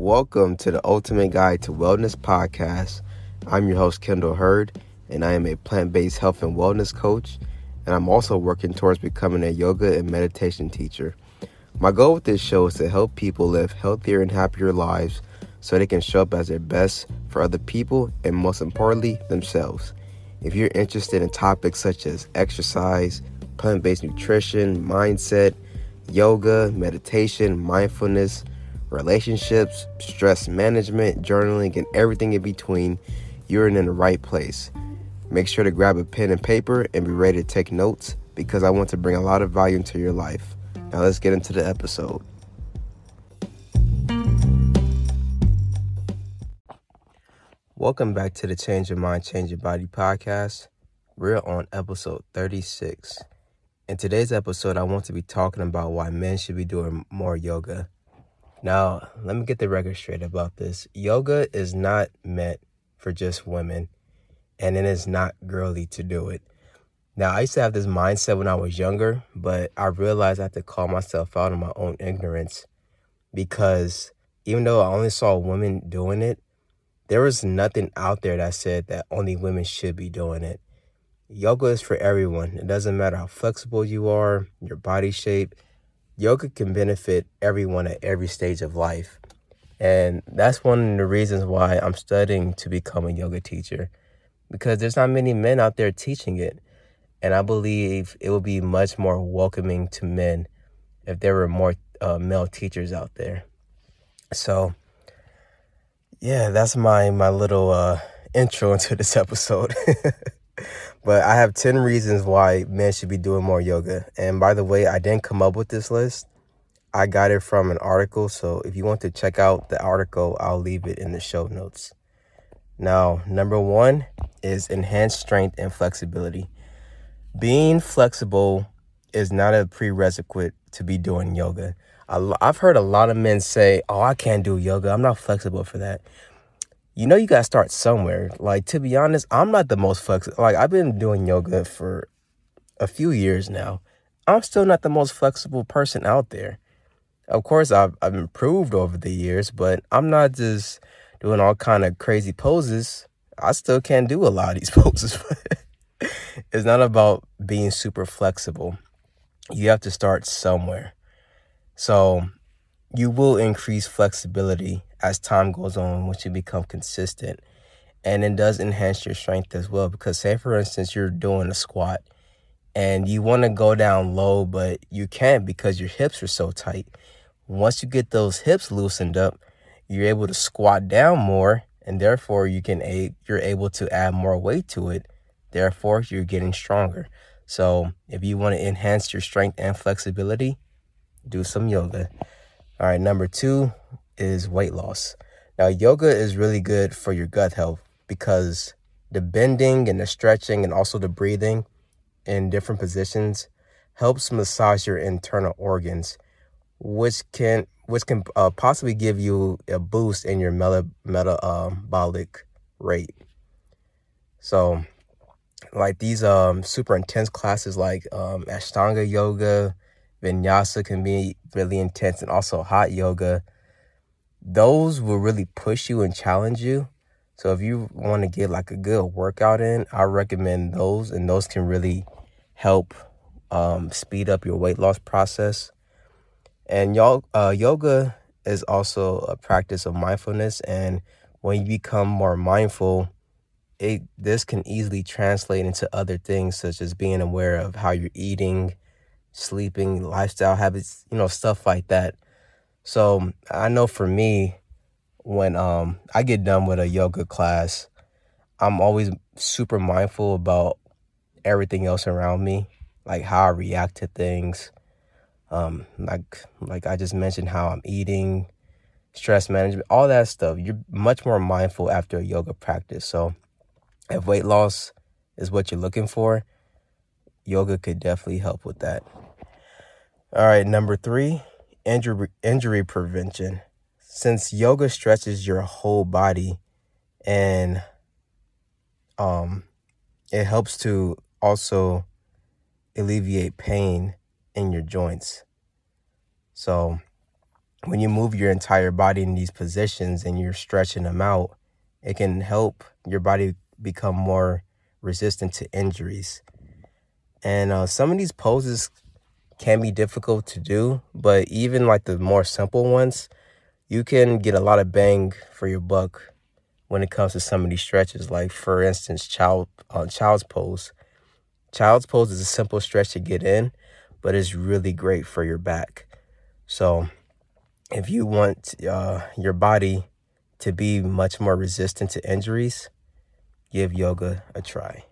Welcome to the Ultimate Guide to Wellness podcast. I'm your host, Kendall Herd, and I am a plant based health and wellness coach. And I'm also working towards becoming a yoga and meditation teacher. My goal with this show is to help people live healthier and happier lives so they can show up as their best for other people and, most importantly, themselves. If you're interested in topics such as exercise, plant based nutrition, mindset, yoga, meditation, mindfulness, relationships, stress management, journaling, and everything in between, you're in the right place. Make sure to grab a pen and paper and be ready to take notes because I want to bring a lot of value into your life. Now, let's get into the episode. Welcome back to the Change Your Mind, Change Your Body podcast. We're on episode 36. In today's episode, I want to be talking about why men should be doing more yoga. Now, let me get the record straight about this. Yoga is not meant for just women, and it is not girly to do it. Now, I used to have this mindset when I was younger, but I realized I had to call myself out on my own ignorance because even though I only saw women doing it, there was nothing out there that said that only women should be doing it. Yoga is for everyone. It doesn't matter how flexible you are, your body shape. Yoga can benefit everyone at every stage of life. And that's one of the reasons why I'm studying to become a yoga teacher because there's not many men out there teaching it. And I believe it would be much more welcoming to men if there were more uh, male teachers out there. So, yeah, that's my my little uh, intro into this episode. But I have 10 reasons why men should be doing more yoga. And by the way, I didn't come up with this list. I got it from an article. So if you want to check out the article, I'll leave it in the show notes. Now, number one is enhanced strength and flexibility. Being flexible is not a prerequisite to be doing yoga. I've heard a lot of men say, Oh, I can't do yoga. I'm not flexible for that you know you got to start somewhere. Like to be honest, I'm not the most flexible. Like I've been doing yoga for a few years now. I'm still not the most flexible person out there. Of course, I've I've improved over the years, but I'm not just doing all kind of crazy poses. I still can't do a lot of these poses. it's not about being super flexible. You have to start somewhere. So you will increase flexibility as time goes on once you become consistent. And it does enhance your strength as well. Because, say, for instance, you're doing a squat and you want to go down low, but you can't because your hips are so tight. Once you get those hips loosened up, you're able to squat down more, and therefore you can a you're able to add more weight to it. Therefore, you're getting stronger. So, if you want to enhance your strength and flexibility, do some yoga. All right, number two is weight loss. Now, yoga is really good for your gut health because the bending and the stretching and also the breathing in different positions helps massage your internal organs, which can which can uh, possibly give you a boost in your meta, metabolic rate. So, like these um, super intense classes like um, Ashtanga yoga, Vinyasa can be really intense, and also hot yoga. Those will really push you and challenge you. So if you want to get like a good workout in, I recommend those, and those can really help um, speed up your weight loss process. And y'all, uh, yoga is also a practice of mindfulness, and when you become more mindful, it this can easily translate into other things such as being aware of how you're eating, sleeping, lifestyle habits, you know, stuff like that. So I know for me, when um I get done with a yoga class, I'm always super mindful about everything else around me, like how I react to things. Um, like like I just mentioned how I'm eating, stress management, all that stuff. You're much more mindful after a yoga practice. So if weight loss is what you're looking for, yoga could definitely help with that. All right, number three, injury injury prevention. Since yoga stretches your whole body and um it helps to also alleviate pain in your joints. So when you move your entire body in these positions and you're stretching them out, it can help your body become more resistant to injuries. And uh, some of these poses can be difficult to do, but even like the more simple ones, you can get a lot of bang for your buck when it comes to some of these stretches. Like for instance, child uh, child's pose. Child's pose is a simple stretch to get in, but it's really great for your back. So if you want uh, your body to be much more resistant to injuries, give yoga a try.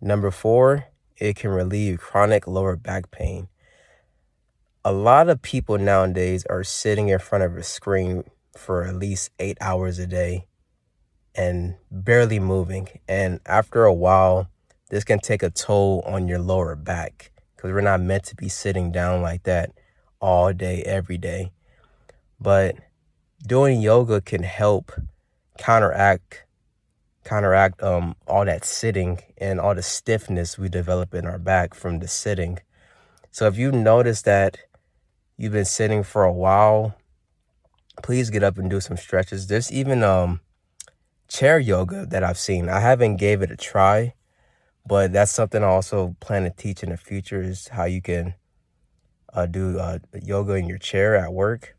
Number four, it can relieve chronic lower back pain. A lot of people nowadays are sitting in front of a screen for at least eight hours a day and barely moving. And after a while, this can take a toll on your lower back because we're not meant to be sitting down like that all day, every day. But doing yoga can help counteract counteract um all that sitting and all the stiffness we develop in our back from the sitting. So if you notice that you've been sitting for a while, please get up and do some stretches. There's even um chair yoga that I've seen. I haven't gave it a try, but that's something I also plan to teach in the future is how you can uh, do uh, yoga in your chair at work.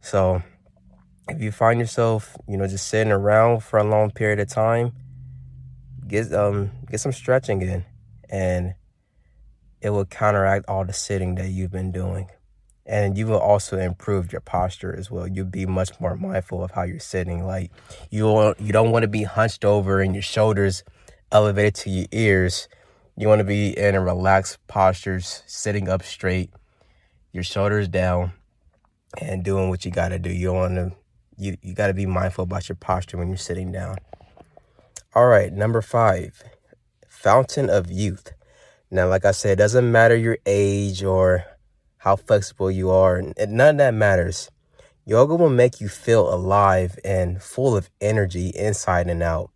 So if you find yourself, you know, just sitting around for a long period of time, get um get some stretching in and it will counteract all the sitting that you've been doing. And you will also improve your posture as well. You'll be much more mindful of how you're sitting. Like you you don't want to be hunched over and your shoulders elevated to your ears. You want to be in a relaxed postures, sitting up straight, your shoulders down, and doing what you got to do. You want to you you got to be mindful about your posture when you're sitting down. All right, number 5. Fountain of youth. Now, like I said, it doesn't matter your age or how flexible you are, none of that matters. Yoga will make you feel alive and full of energy inside and out.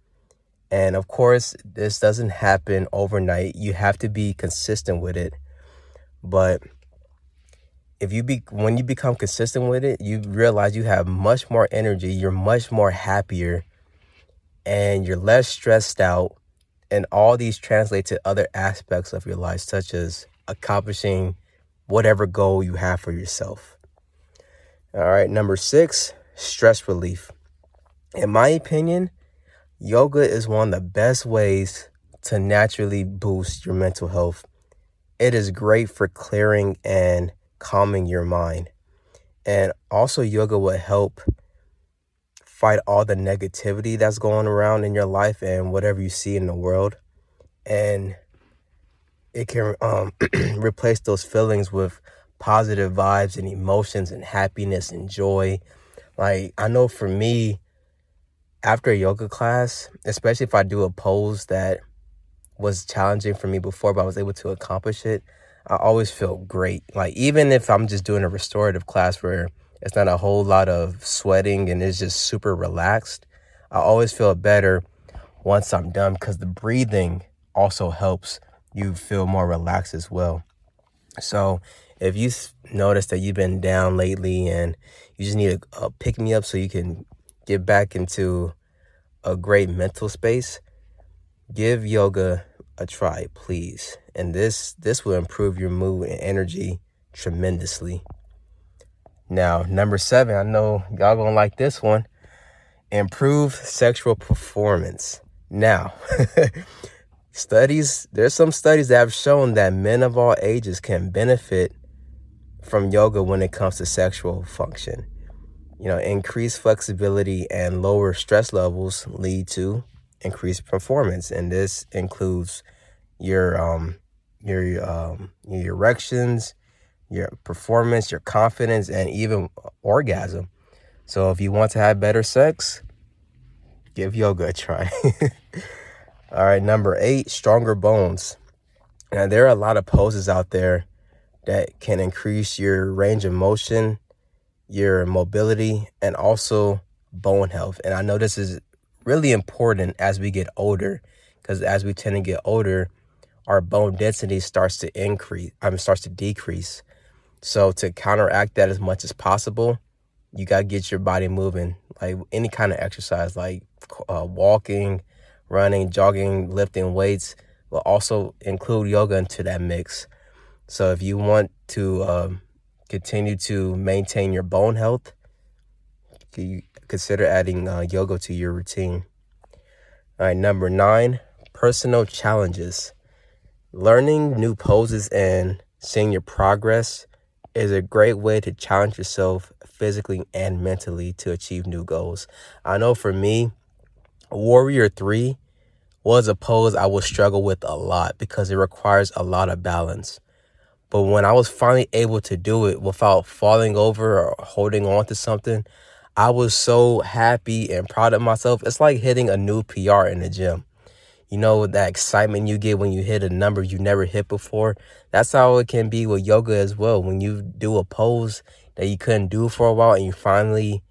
And of course, this doesn't happen overnight. You have to be consistent with it. But if you be when you become consistent with it, you realize you have much more energy, you're much more happier, and you're less stressed out. And all these translate to other aspects of your life, such as accomplishing whatever goal you have for yourself. All right, number six, stress relief. In my opinion, yoga is one of the best ways to naturally boost your mental health. It is great for clearing and calming your mind. And also, yoga will help fight all the negativity that's going around in your life and whatever you see in the world. And it can um, replace those feelings with positive vibes and emotions and happiness and joy. Like, I know for me, after a yoga class, especially if I do a pose that was challenging for me before, but I was able to accomplish it, I always feel great. Like even if I'm just doing a restorative class where it's not a whole lot of sweating and it's just super relaxed, I always feel better once I'm done because the breathing also helps you feel more relaxed as well. So if you notice that you've been down lately and you just need a, a uh, pick me up so you can get back into a great mental space, give yoga a try, please. And this this will improve your mood and energy tremendously. Now, number seven, I know y'all gonna like this one. Improve sexual performance. Now, studies, there's some studies that have shown that men of all ages can benefit from yoga when it comes to sexual function. You know, increased flexibility and lower stress levels lead to increased performance, and this includes your um your um your erections, your performance, your confidence, and even orgasm. So if you want to have better sex, give yoga a try. All right, number eight, stronger bones. Now there are a lot of poses out there that can increase your range of motion, your mobility, and also bone health. And I know this is really important as we get older because as we tend to get older, our bone density starts to increase, I mean, starts to decrease. So to counteract that as much as possible, you got to get your body moving, like any kind of exercise, like uh, walking, running, jogging, lifting weights, will also include yoga into that mix. So if you want to um, continue to maintain your bone health, you consider adding uh, yoga to your routine. All right, number nine, personal challenges. Learning new poses and seeing your progress is a great way to challenge yourself physically and mentally to achieve new goals. I know for me, Warrior 3 was a pose I would struggle with a lot because it requires a lot of balance. But when I was finally able to do it without falling over or holding on to something, I was so happy and proud of myself. It's like hitting a new PR in the gym. You know, that excitement you get when you hit a number you never hit before. That's how it can be with yoga as well. When you do a pose that you couldn't do for a while and you finally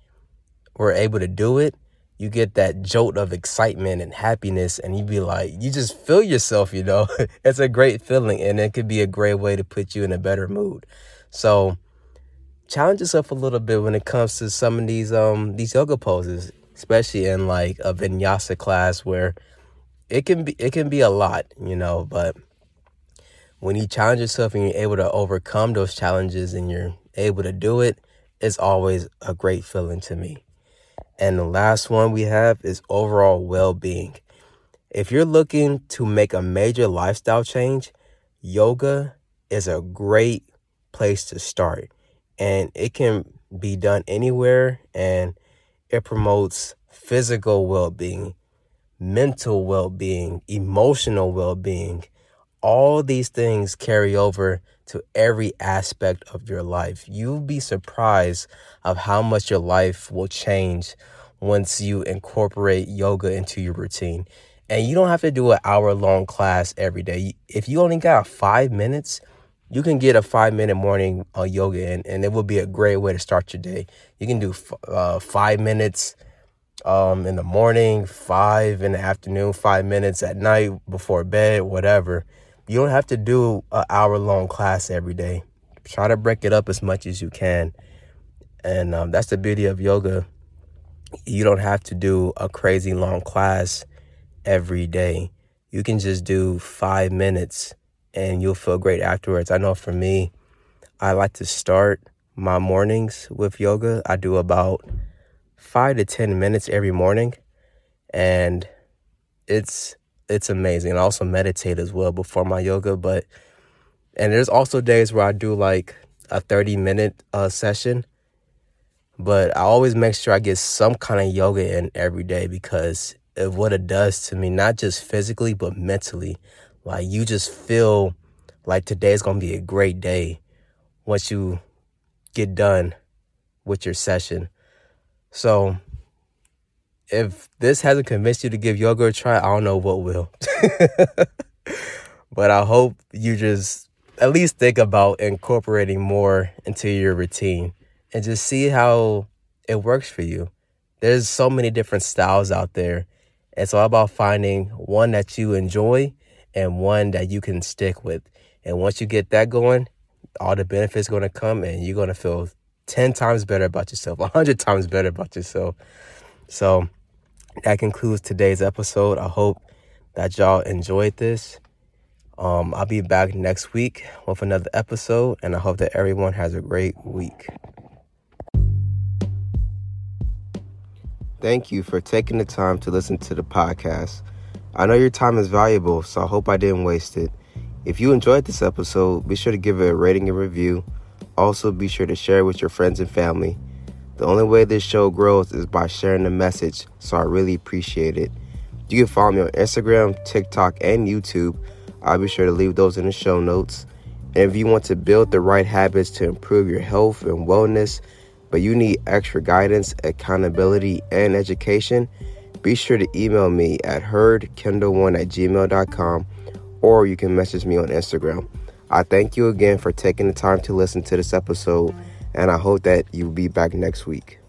were able to do it, you get that jolt of excitement and happiness and you be like you just feel yourself you know it's a great feeling and it could be a great way to put you in a better mood so challenge yourself a little bit when it comes to some of these um these yoga poses especially in like a vinyasa class where it can be it can be a lot you know but when you challenge yourself and you're able to overcome those challenges and you're able to do it it's always a great feeling to me and the last one we have is overall well being. If you're looking to make a major lifestyle change, yoga is a great place to start. And it can be done anywhere and it promotes physical well being, mental well being, emotional well being. All these things carry over to every aspect of your life. You'll be surprised of how much your life will change once you incorporate yoga into your routine. And you don't have to do an hour long class every day. If you only got five minutes, you can get a five minute morning uh, yoga in, and it will be a great way to start your day. You can do f- uh, five minutes um, in the morning, five in the afternoon, five minutes at night before bed, whatever. You don't have to do an hour long class every day. Try to break it up as much as you can. And um, that's the beauty of yoga. You don't have to do a crazy long class every day. You can just do five minutes and you'll feel great afterwards. I know for me, I like to start my mornings with yoga. I do about five to 10 minutes every morning. And it's it's amazing. I also meditate as well before my yoga, but and there's also days where I do like a 30 minute uh, session, but I always make sure I get some kind of yoga in every day because of what it does to me, not just physically, but mentally. Like you just feel like today's gonna be a great day once you get done with your session. So if this hasn't convinced you to give yoga a try, I don't know what will. but I hope you just at least think about incorporating more into your routine and just see how it works for you. There's so many different styles out there. It's all about finding one that you enjoy and one that you can stick with. And once you get that going, all the benefits going to come and you're going to feel 10 times better about yourself, 100 times better about yourself. So, that concludes today's episode. I hope that y'all enjoyed this. Um, I'll be back next week with another episode, and I hope that everyone has a great week. Thank you for taking the time to listen to the podcast. I know your time is valuable, so I hope I didn't waste it. If you enjoyed this episode, be sure to give it a rating and review. Also, be sure to share it with your friends and family. The only way this show grows is by sharing the message, so I really appreciate it. You can follow me on Instagram, TikTok, and YouTube. I'll be sure to leave those in the show notes. And if you want to build the right habits to improve your health and wellness, but you need extra guidance, accountability, and education, be sure to email me at herdkendall1 at gmail.com or you can message me on Instagram. I thank you again for taking the time to listen to this episode and I hope that you'll be back next week.